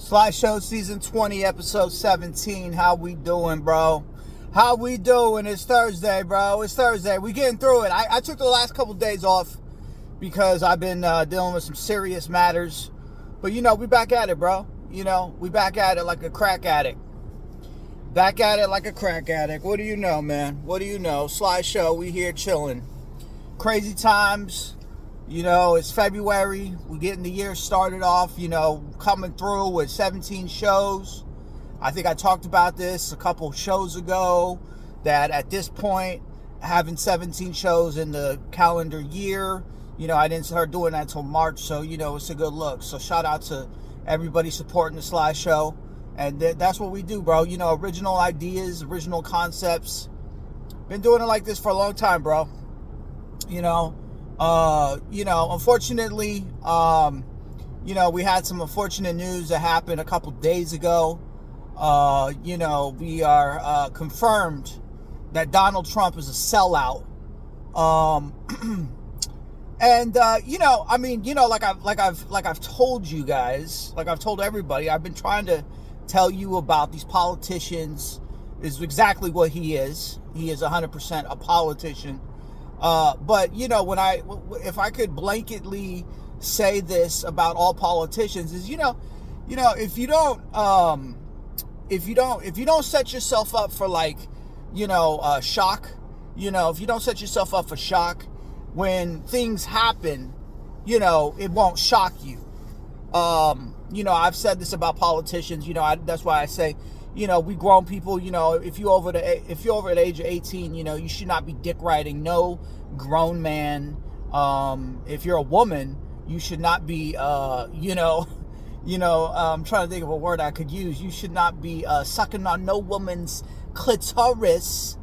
Sly Show season 20, episode 17. How we doing, bro? How we doing? It's Thursday, bro. It's Thursday. We getting through it. I, I took the last couple days off because I've been uh, dealing with some serious matters. But you know, we back at it, bro. You know, we back at it like a crack addict. Back at it like a crack addict. What do you know, man? What do you know? Sly Show, we here chilling. Crazy times. You know, it's February. We're getting the year started off, you know, coming through with 17 shows. I think I talked about this a couple shows ago that at this point, having 17 shows in the calendar year, you know, I didn't start doing that until March, so, you know, it's a good look. So, shout out to everybody supporting the Sly Show. And th- that's what we do, bro. You know, original ideas, original concepts. Been doing it like this for a long time, bro. You know, uh, you know, unfortunately, um, you know, we had some unfortunate news that happened a couple days ago. Uh, you know, we are uh, confirmed that Donald Trump is a sellout. Um, and uh, you know, I mean, you know, like I've like I've like I've told you guys, like I've told everybody, I've been trying to tell you about these politicians. Is exactly what he is. He is 100% a politician uh, but you know, when I, if I could blanketly say this about all politicians, is you know, you know, if you don't, um, if you don't, if you don't set yourself up for like, you know, uh, shock, you know, if you don't set yourself up for shock when things happen, you know, it won't shock you. Um, you know, I've said this about politicians. You know, I, that's why I say, you know, we grown people, you know, if you over the if you're over the age of 18, you know, you should not be dick riding no grown man. Um, if you're a woman, you should not be uh, you know, you know, I'm trying to think of a word I could use. You should not be uh, sucking on no woman's clitoris.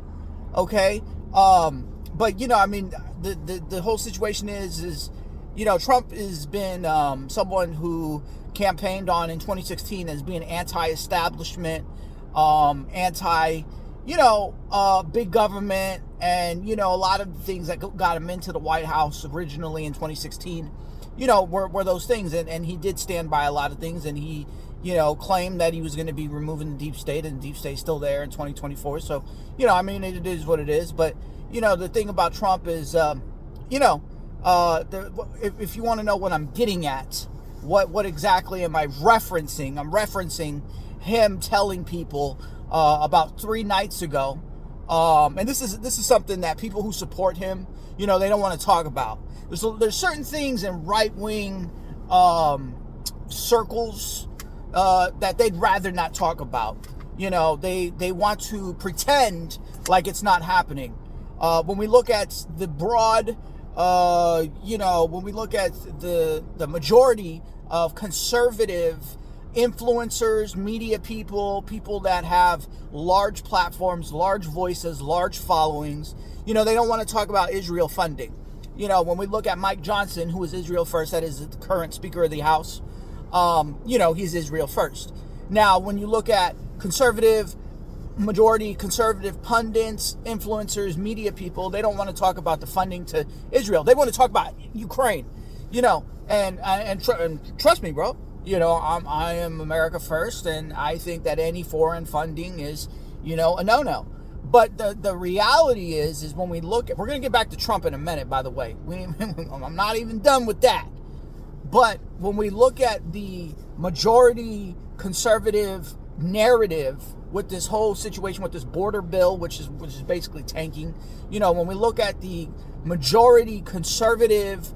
Okay? Um, but you know, I mean, the, the the whole situation is is you know, Trump has been um, someone who campaigned on in 2016 as being anti-establishment, um, anti, you know, uh, big government, and you know, a lot of the things that got him into the White House originally in 2016, you know, were, were those things, and, and he did stand by a lot of things, and he, you know, claimed that he was going to be removing the deep state, and the deep state's still there in 2024. So, you know, I mean, it is what it is. But you know, the thing about Trump is, um, you know, uh, the, if, if you want to know what I'm getting at what what exactly am I referencing? I'm referencing him telling people uh, about three nights ago, um, and this is this is something that people who support him, you know, they don't want to talk about. There's there's certain things in right wing um, circles uh, that they'd rather not talk about. You know, they they want to pretend like it's not happening. Uh, when we look at the broad uh, you know, when we look at the the majority of conservative influencers, media people, people that have large platforms, large voices, large followings, you know, they don't want to talk about Israel funding. You know, when we look at Mike Johnson, who is Israel first, that is the current Speaker of the House, um, you know, he's Israel first. Now, when you look at conservative majority conservative pundits, influencers, media people, they don't want to talk about the funding to Israel. They want to talk about Ukraine, you know. And and, tr- and trust me, bro. You know, I'm, I am America first, and I think that any foreign funding is, you know, a no-no. But the, the reality is, is when we look at, we're going to get back to Trump in a minute, by the way. We, I'm not even done with that. But when we look at the majority conservative narrative with this whole situation with this border bill, which is which is basically tanking. You know, when we look at the majority conservative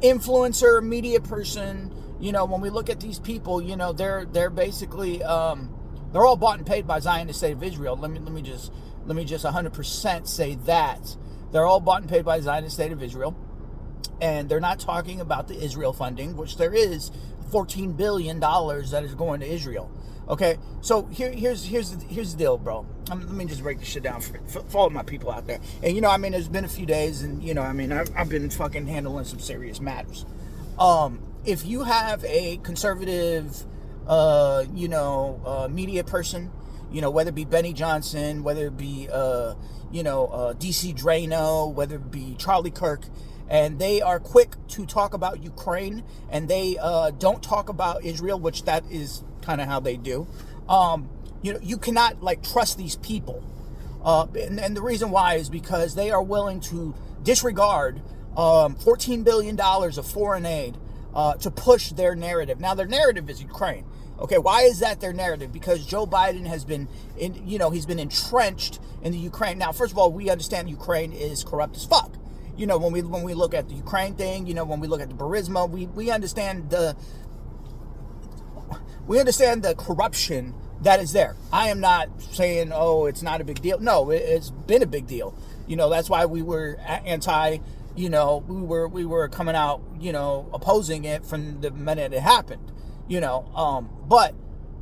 influencer media person, you know, when we look at these people, you know, they're they're basically um, they're all bought and paid by Zionist State of Israel. Let me let me just let me just 100% say that they're all bought and paid by Zionist State of Israel, and they're not talking about the Israel funding, which there is 14 billion dollars that is going to Israel. Okay, so here, here's here's the, here's the deal, bro. Um, let me just break this shit down for, for, for, all my people out there. And you know, I mean, it's been a few days, and you know, I mean, I've, I've been fucking handling some serious matters. Um, if you have a conservative, uh, you know, uh, media person, you know, whether it be Benny Johnson, whether it be, uh, you know, uh, DC Draino, whether it be Charlie Kirk, and they are quick to talk about Ukraine, and they uh, don't talk about Israel, which that is kind of how they do. Um, you know, you cannot like trust these people. Uh, and, and, the reason why is because they are willing to disregard um, $14 billion of foreign aid uh, to push their narrative. Now, their narrative is Ukraine. Okay, why is that their narrative? Because Joe Biden has been, in, you know, he's been entrenched in the Ukraine. Now, first of all, we understand Ukraine is corrupt as fuck. You know, when we when we look at the Ukraine thing, you know, when we look at the Burisma, we we understand the we understand the corruption that is there. I am not saying, oh, it's not a big deal. No, it, has been a big deal. You know, that's why we were anti. You know, we were we were coming out, you know, opposing it from the minute it happened. You know, um, but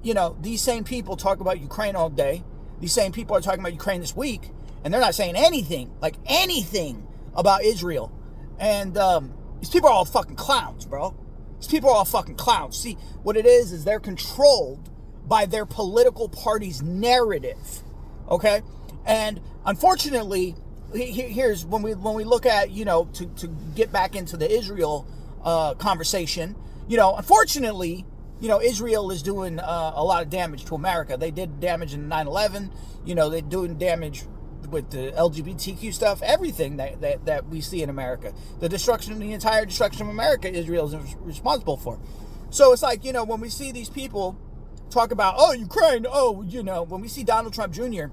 you know, these same people talk about Ukraine all day. These same people are talking about Ukraine this week, and they're not saying anything, like anything, about Israel. And um, these people are all fucking clowns, bro. These people are all fucking clowns. See, what it is is they're controlled by their political party's narrative. Okay? And unfortunately, here's when we when we look at, you know, to, to get back into the Israel uh, conversation, you know, unfortunately, you know, Israel is doing uh, a lot of damage to America. They did damage in 9 11. You know, they're doing damage with the LGBTQ stuff, everything that, that, that we see in America. The destruction, of the entire destruction of America, Israel is responsible for. So it's like, you know, when we see these people talk about, oh, Ukraine, oh, you know, when we see Donald Trump Jr.,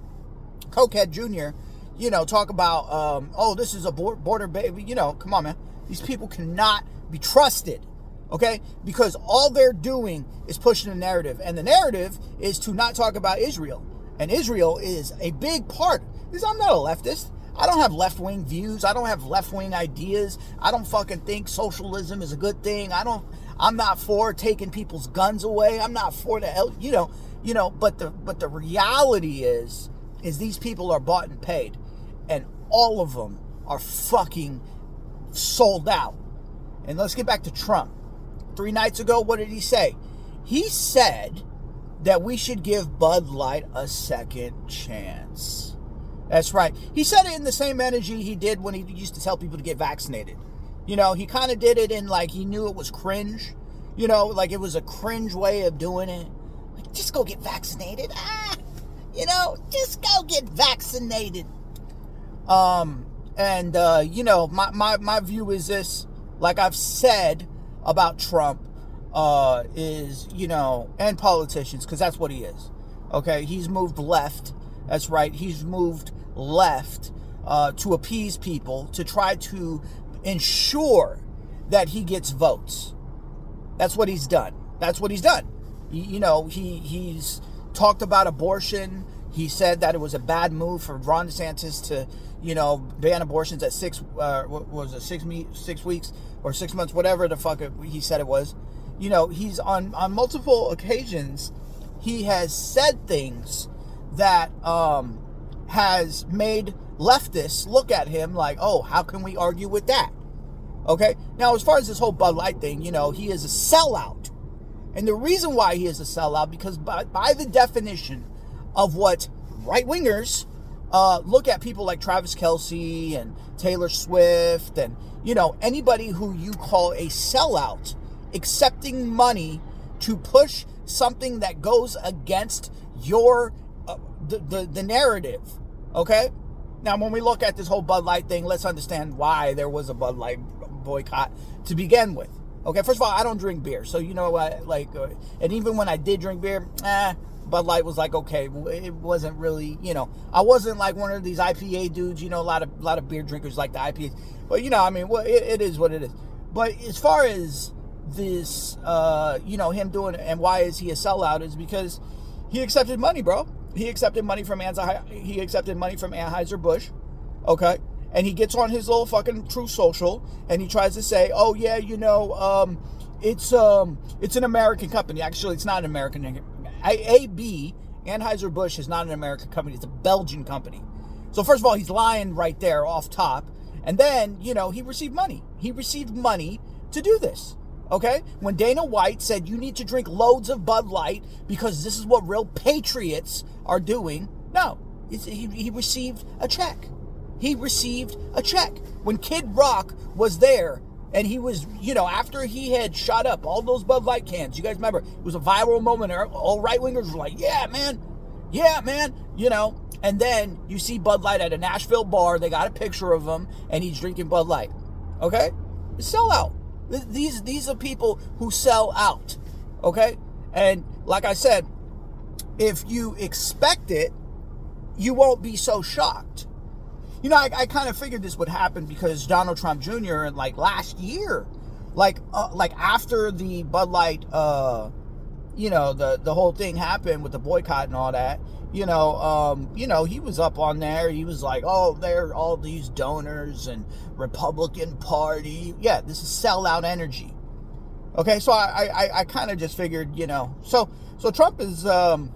Cokehead Jr., you know, talk about, um, oh, this is a border baby, you know, come on, man. These people cannot be trusted, okay? Because all they're doing is pushing a narrative, and the narrative is to not talk about Israel. And Israel is a big part. Because I'm not a leftist. I don't have left wing views. I don't have left wing ideas. I don't fucking think socialism is a good thing. I don't I'm not for taking people's guns away. I'm not for the hell, you know, you know, but the but the reality is is these people are bought and paid and all of them are fucking sold out. And let's get back to Trump. 3 nights ago what did he say? He said that we should give Bud Light a second chance. That's right. He said it in the same energy he did when he used to tell people to get vaccinated. You know, he kind of did it in like he knew it was cringe. You know, like it was a cringe way of doing it. Like, just go get vaccinated. Ah, you know, just go get vaccinated. Um, and uh, you know, my, my my view is this. Like I've said about Trump, uh, is you know, and politicians, because that's what he is. Okay, he's moved left. That's right. He's moved left uh, to appease people to try to ensure that he gets votes. That's what he's done. That's what he's done. You know, he he's talked about abortion. He said that it was a bad move for Ron DeSantis to, you know, ban abortions at six. Uh, what was it six me six weeks or six months, whatever the fuck he said it was. You know, he's on on multiple occasions. He has said things that um, has made leftists look at him like, oh, how can we argue with that? Okay. Now, as far as this whole Bud Light thing, you know, he is a sellout. And the reason why he is a sellout, because by, by the definition of what right wingers uh, look at people like Travis Kelce and Taylor Swift and, you know, anybody who you call a sellout, accepting money to push something that goes against your uh, the, the the narrative okay now when we look at this whole bud light thing let's understand why there was a bud light boycott to begin with. Okay, first of all, I don't drink beer, so you know what? Like, uh, and even when I did drink beer, eh, Bud Light was like okay. It wasn't really, you know, I wasn't like one of these IPA dudes. You know, a lot of a lot of beer drinkers like the IPAs, but you know, I mean, well, it, it is what it is. But as far as this, uh, you know, him doing and why is he a sellout? Is because he accepted money, bro. He accepted money from Anheuser. He accepted money from Anheuser Busch. Okay, and he gets on his little fucking Truth Social and he tries to say, "Oh yeah, you know, um, it's um, it's an American company. Actually, it's not an American. AB Anheuser Busch is not an American company. It's a Belgian company. So first of all, he's lying right there off top, and then you know he received money. He received money to do this. Okay? When Dana White said you need to drink loads of Bud Light because this is what real patriots are doing, no, he, he received a check he received a check. When Kid Rock was there And he was, you know, after he had shot up all those Bud Light cans, you guys remember, it was a viral moment. All right wingers were like, yeah, man, yeah, man, you know. And then you see Bud Light at a Nashville bar. They got a picture of him, and he's drinking Bud Light. Okay, sell out. These these are people who sell out. Okay, and like I said, if you expect it, you won't be so shocked. You know, I, I kind of figured this would happen because Donald Trump Jr. like last year, like uh, like after the Bud Light, uh, you know, the the whole thing happened with the boycott and all that. You know, um, you know, he was up on there. He was like, "Oh, they're all these donors and Republican Party. Yeah, this is sellout energy." Okay, so I I, I kind of just figured, you know, so so Trump is um,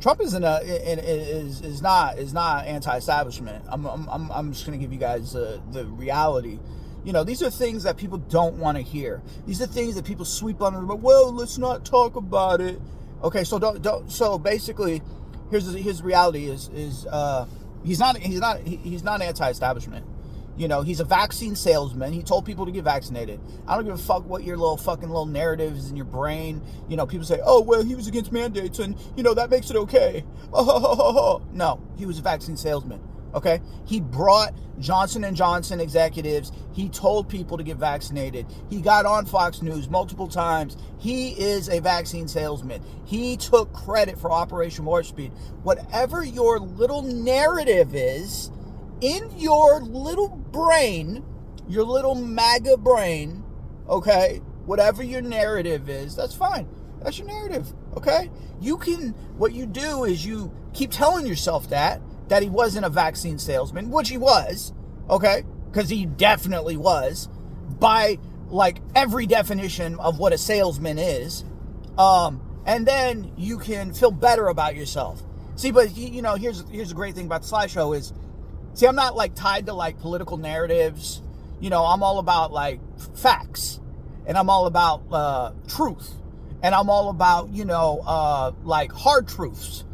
Trump is in a in, is is not is not anti-establishment. I'm I'm I'm just gonna give you guys uh, the reality. You know, these are things that people don't want to hear. These are things that people sweep under the rug. well. Let's not talk about it. Okay, so don't don't. So basically, here's his reality is is uh, he's not he's not he's not anti-establishment. You know, he's a vaccine salesman. He told people to get vaccinated. I don't give a fuck what your little fucking little narratives in your brain. You know, people say, "Oh, well, he was against mandates, and you know that makes it okay." Oh, ho, ho, ho, no, he was a vaccine salesman. Okay, he brought Johnson and Johnson executives. He told people to get vaccinated. He got on Fox News multiple times. He is a vaccine salesman. He took credit for Operation Warp Speed. Whatever your little narrative is in your little brain, your little MAGA brain, okay, whatever your narrative is, that's fine. That's your narrative, okay? You can, what you do is you keep telling yourself that, that he wasn't a vaccine salesman, which he was, okay? Because he definitely was, by like every definition of what a salesman is. Um, and then you can feel better about yourself. See, but you know, here's here's the great thing about the Sly Show is See, I'm not like tied to like political narratives. You know, I'm all about like facts and I'm all about uh, truth and I'm all about, you know, uh, like hard truths.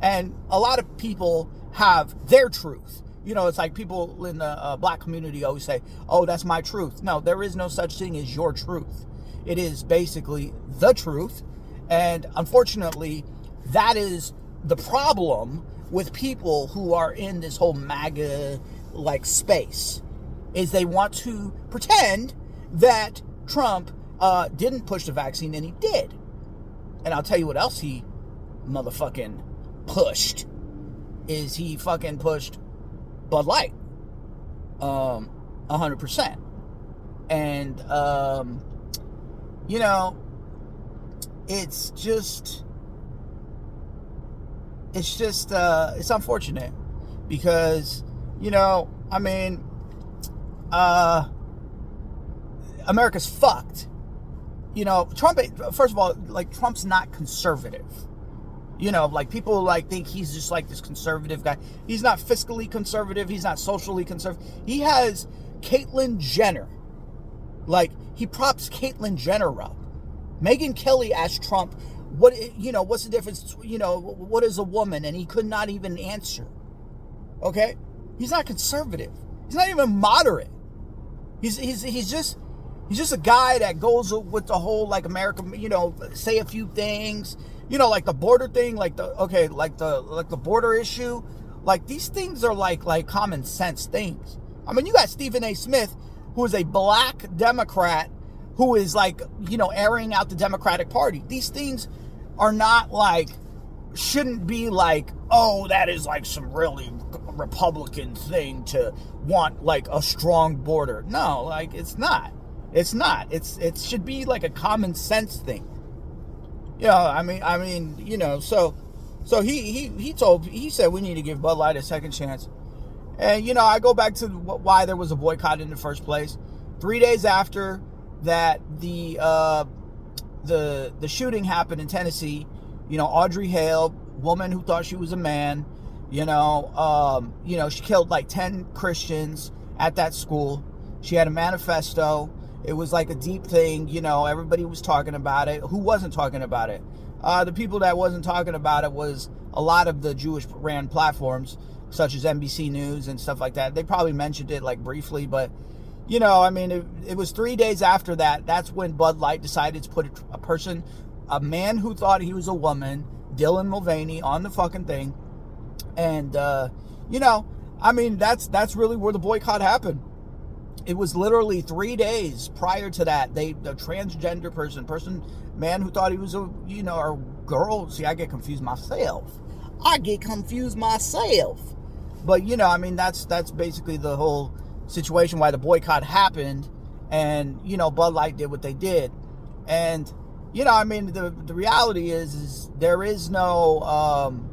And a lot of people have their truth. You know, it's like people in the uh, black community always say, oh, that's my truth. No, there is no such thing as your truth. It is basically the truth. And unfortunately, that is the problem with people who are in this whole MAGA like space is they want to pretend that Trump uh, didn't push the vaccine and he did. And I'll tell you what else he motherfucking pushed is he fucking pushed Bud Light. Um, 100%. And, um, you know, it's just it's just uh, it's unfortunate because you know I mean uh, America's fucked. You know, Trump. First of all, like Trump's not conservative. You know, like people like think he's just like this conservative guy. He's not fiscally conservative. He's not socially conservative. He has Caitlyn Jenner. Like he props Caitlyn Jenner up. Megyn Kelly asked Trump what you know what's the difference you know what is a woman and he could not even answer okay he's not conservative he's not even moderate he's he's he's just he's just a guy that goes with the whole like america you know say a few things you know like the border thing like the okay like the like the border issue like these things are like like common sense things i mean you got stephen a smith who is a black democrat who is like, you know, airing out the Democratic Party. These things are not like, shouldn't be like, oh, that is like some really Republican thing to want like a strong border. No, like it's not. It's not. It's it should be like a common sense thing. Know, I mean, I mean, you know, so so he he he told he said we need to give Bud Light a second chance. And you know, I go back to why there was a boycott in the first place. Three days after that the uh, the the shooting happened in Tennessee. You know, Audrey Hale, woman who thought she was a man. You know, um, you know, she killed like ten Christians at that school. She had a manifesto. It was like a deep thing. You know, everybody was talking about it. Who wasn't talking about it? Uh, the people that wasn't talking about it was a lot of the Jewish ran platforms, such as NBC News and stuff like that. They probably mentioned it like briefly, but you know, I mean, it, it, was three days after that. That's when Bud Light decided to put a, a person, a man who thought he was a woman, Dylan Mulvaney, on the fucking thing. And, uh, you know, I mean, that's that's really where the boycott happened. It was literally three days prior to that. They, the transgender person, person, man who thought he was a, you know, or girl. See, I get confused myself. I get confused myself. But you know, I mean, that's that's basically the whole situation why the boycott happened and you know Bud Light did what they did and you know I mean the the reality is is there is no um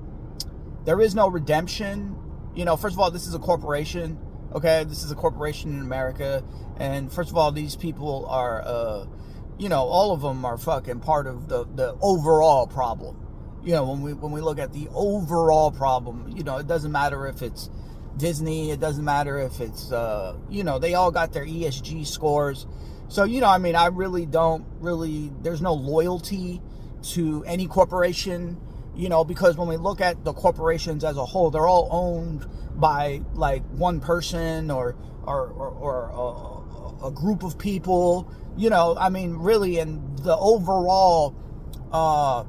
there is no redemption you know first of all this is a corporation okay this is a corporation in America and first of all these people are uh you know all of them are fucking part of the the overall problem you know when we when we look at the overall problem you know it doesn't matter if it's Disney. It doesn't matter if it's, uh, you know, they all got their ESG scores. So, you know, I mean, I really don't really, there's no loyalty to any corporation, you know, because when we look at the corporations as a whole, they're all owned by like one person or, or, or, or a, a group of people, you know, I mean, really, and the overall, uh,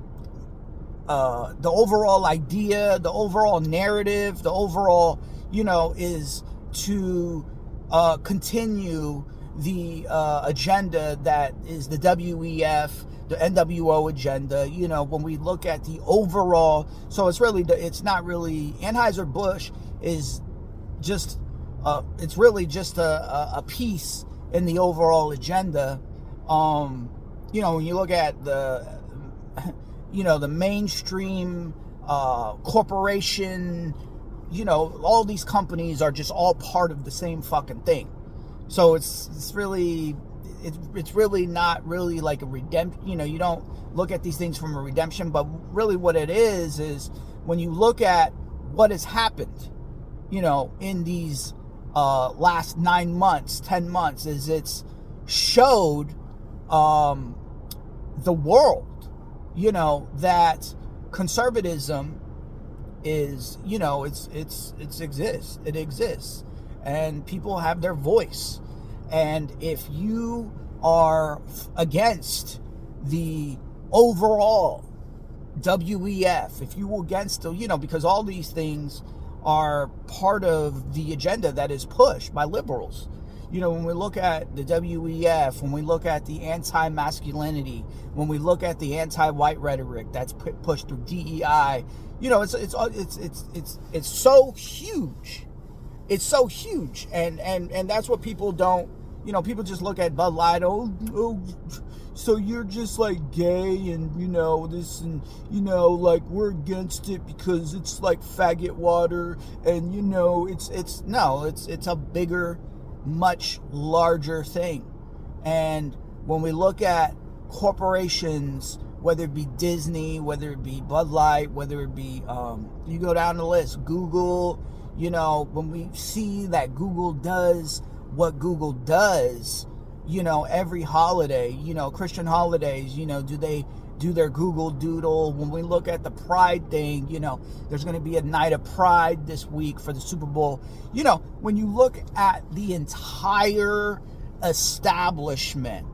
uh, the overall idea, the overall narrative, the overall you know, is to uh, continue the uh, agenda that is the WEF, the NWO agenda. You know, when we look at the overall, so it's really, it's not really, Anheuser Busch is just, uh, it's really just a, a piece in the overall agenda. Um, you know, when you look at the, you know, the mainstream uh, corporation you know, all these companies are just all part of the same fucking thing. So it's it's really it's it's really not really like a redemption. You know, you don't look at these things from a redemption, but really what it is is when you look at what has happened, you know, in these uh, last nine months, ten months, is it's showed um, the world, you know, that conservatism is you know it's it's it's exists it exists and people have their voice and if you are against the overall WEF if you were against the you know because all these things are part of the agenda that is pushed by liberals you know, when we look at the WEF, when we look at the anti masculinity, when we look at the anti white rhetoric that's pushed through DEI, you know, it's, it's, it's, it's, it's, it's so huge. It's so huge. And, and, and that's what people don't, you know, people just look at Bud Light, oh, oh, so you're just like gay and, you know, this and, you know, like we're against it because it's like faggot water and, you know, it's, it's, no, it's, it's a bigger, much larger thing. And when we look at corporations, whether it be Disney, whether it be Bud Light, whether it be, um, you go down the list, Google, you know, when we see that Google does what Google does, you know, every holiday, you know, Christian holidays, you know, do they do their Google Doodle. When we look at the Pride thing, you know, there's going to be a night of Pride this week for the Super Bowl. You know, when you look at the entire establishment,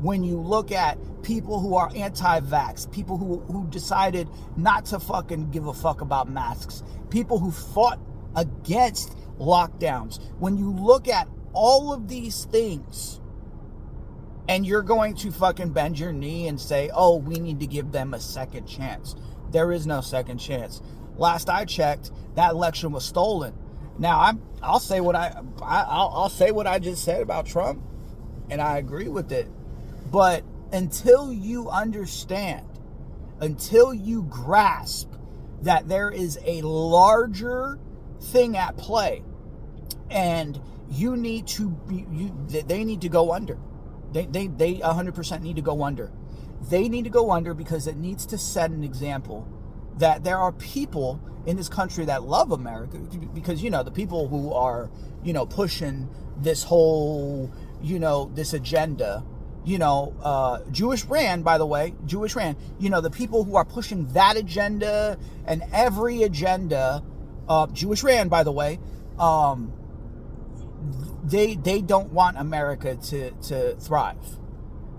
when you look at people who are anti-vax, people who who decided not to fucking give a fuck about masks, people who fought against lockdowns, when you look at all of these things, and you're going to fucking bend your knee and say, oh, we need to give them a second chance. There is no second chance. Last I checked, that election was stolen. Now I'm, I'll say what I, I I'll, I'll say what I just said about Trump, and I agree with it. But until you understand, until you grasp that there is a larger thing at play, and you need to be, you, they need to go under they, they, they 100% need to go under. They need to go under because it needs to set an example that there are people in this country that love America because, you know, the people who are, you know, pushing this whole, you know, this agenda, you know, uh, Jewish Rand, by the way, Jewish Rand, you know, the people who are pushing that agenda and every agenda, uh, Jewish Rand, by the way, um, they they don't want America to to thrive.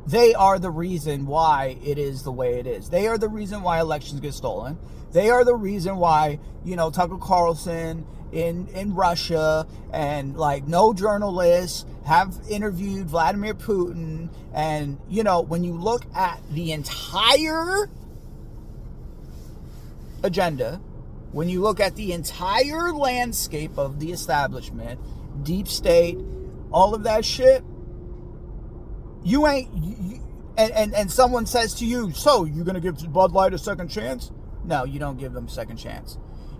They are the reason why it is the way it is. They are the reason why elections get stolen. They are the reason why, you know, Tucker Carlson in in Russia and like no journalists have interviewed Vladimir Putin and you know, when you look at the entire agenda, when you look at the entire landscape of the establishment, deep state, all of that shit, you ain't. You, and, and, and someone says to you, so you're gonna give Bud Light a second chance? No, you don't give them a second chance.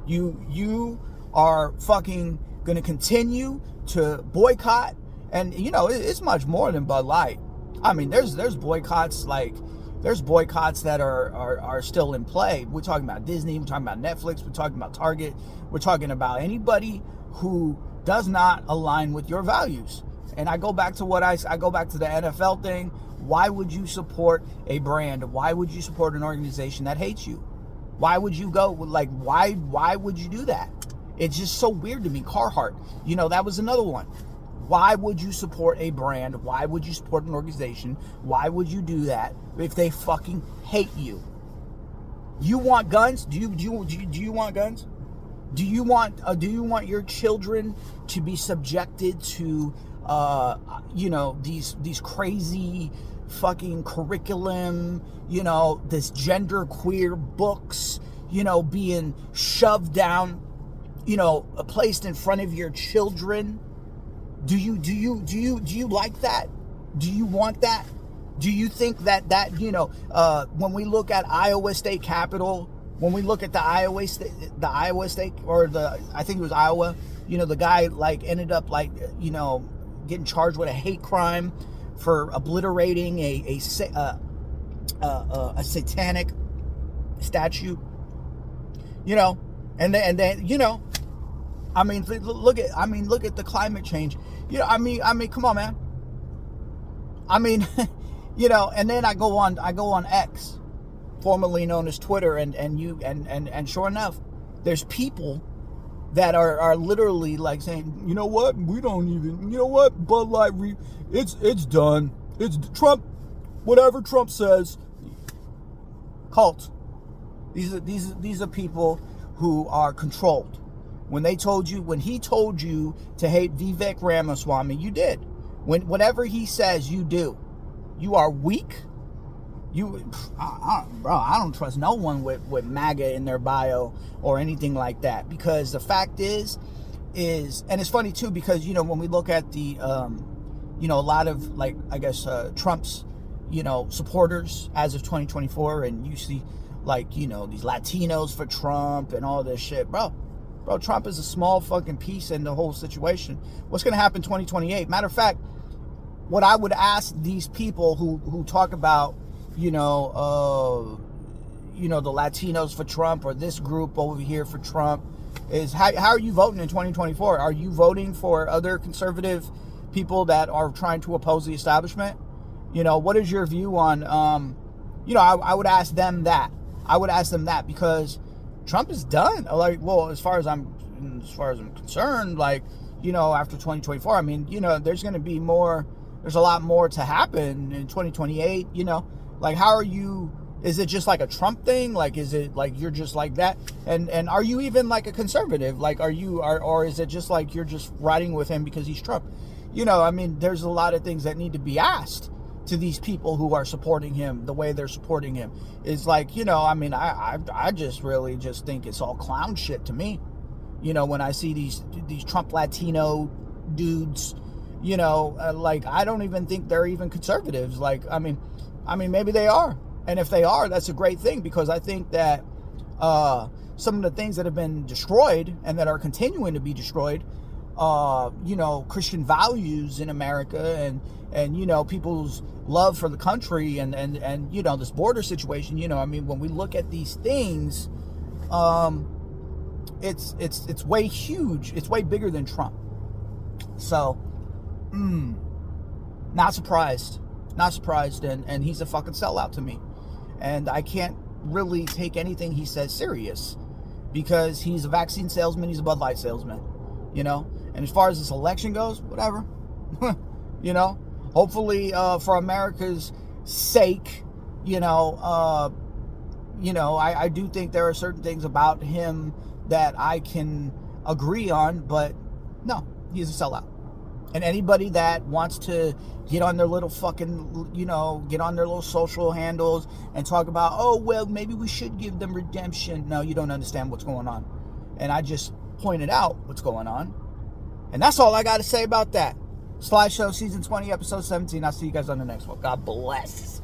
You you are fucking gonna continue to boycott, and you know it, it's much more than Bud Light. I mean, there's there's boycotts like there's boycotts that are, are are still in play. We're talking about Disney, we're talking about Netflix, we're talking about Target, we're talking about anybody who does not align with your values. And I go back to what I I go back to the NFL thing. Why would you support a brand? Why would you support an organization that hates you? Why would you go like why why would you do that? It's just so weird to me. Carhartt, you know, that was another one. Why would you support a brand? Why would you support an organization? Why would you do that if they fucking hate you? You want guns? Do you do you, do you, want guns? Do you want uh, do you want your children to be subjected to uh, you know these these crazy fucking curriculum, you know, this gender queer books, you know, being shoved down, you know, placed in front of your children? Do you do you do you do you like that? Do you want that? Do you think that that you know uh, when we look at Iowa State Capitol, when we look at the Iowa State, the Iowa State or the I think it was Iowa, you know, the guy like ended up like you know getting charged with a hate crime for obliterating a a, uh, uh, uh, a satanic statue. You know, and then and then you know, I mean, look at I mean, look at the climate change. You know, I mean, I mean, come on, man. I mean, you know, and then I go on I go on X, formerly known as Twitter, and and you and and and sure enough, there's people that are, are literally like saying, you know what, we don't even, you know what, Bud Light, re- it's it's done. It's Trump, whatever Trump says. Cult. These are these these are people who are controlled. When they told you, when he told you to hate Vivek Ramaswamy, you did. When whatever he says, you do. You are weak. You, I, I, bro, I don't trust no one with with MAGA in their bio or anything like that because the fact is, is and it's funny too because you know when we look at the, um, you know, a lot of like I guess uh, Trump's, you know, supporters as of 2024, and you see like you know these Latinos for Trump and all this shit, bro Bro, Trump is a small fucking piece in the whole situation. What's to happen 2028? Matter of fact, what I would ask these people who who talk about, you know, uh, you know, the Latinos for Trump or this group over here for Trump is how, how are you voting in 2024? Are you voting for other conservative people that are trying to oppose the establishment? You know, what is your view on, um, you know, I, I would ask them that. I would ask them that because Trump is done. Like, well, as far as I'm, as far as I'm concerned, like, you know, after 2024, I mean, you know, there's going to be more. There's a lot more to happen in 2028. You know, like, how are you? Is it just like a Trump thing? Like, is it like you're just like that? And and are you even like a conservative? Like, are you are or is it just like you're just riding with him because he's Trump? You know, I mean, there's a lot of things that need to be asked to these people who are supporting him the way they're supporting him is like you know i mean I, I i just really just think it's all clown shit to me you know when i see these these trump latino dudes you know uh, like i don't even think they're even conservatives like i mean i mean maybe they are and if they are that's a great thing because i think that uh some of the things that have been destroyed and that are continuing to be destroyed uh, you know, Christian values in America and and you know people's love for the country and and and you know this border situation. You know, I mean, when we look at these things, um, it's it's it's way huge. It's way bigger than Trump. So, mm, not surprised, not surprised, and and he's a fucking sellout to me, and I can't really take anything he says serious because he's a vaccine salesman. He's a Bud Light salesman you know. And as far as this election goes, whatever, you know. Hopefully, uh, for America's sake, you know, uh, you know, I, I do think there are certain things about him that I can agree on, but no, he's a sellout. And anybody that wants to get on their little fucking, you know, get on their little social handles and talk about, oh, well, maybe we should give them redemption. No, you don't understand what's going on. And I just pointed out what's going on. And that's all I got to say about that. Sly Show season 20, episode 17. I'll see you guys on the next one. God bless.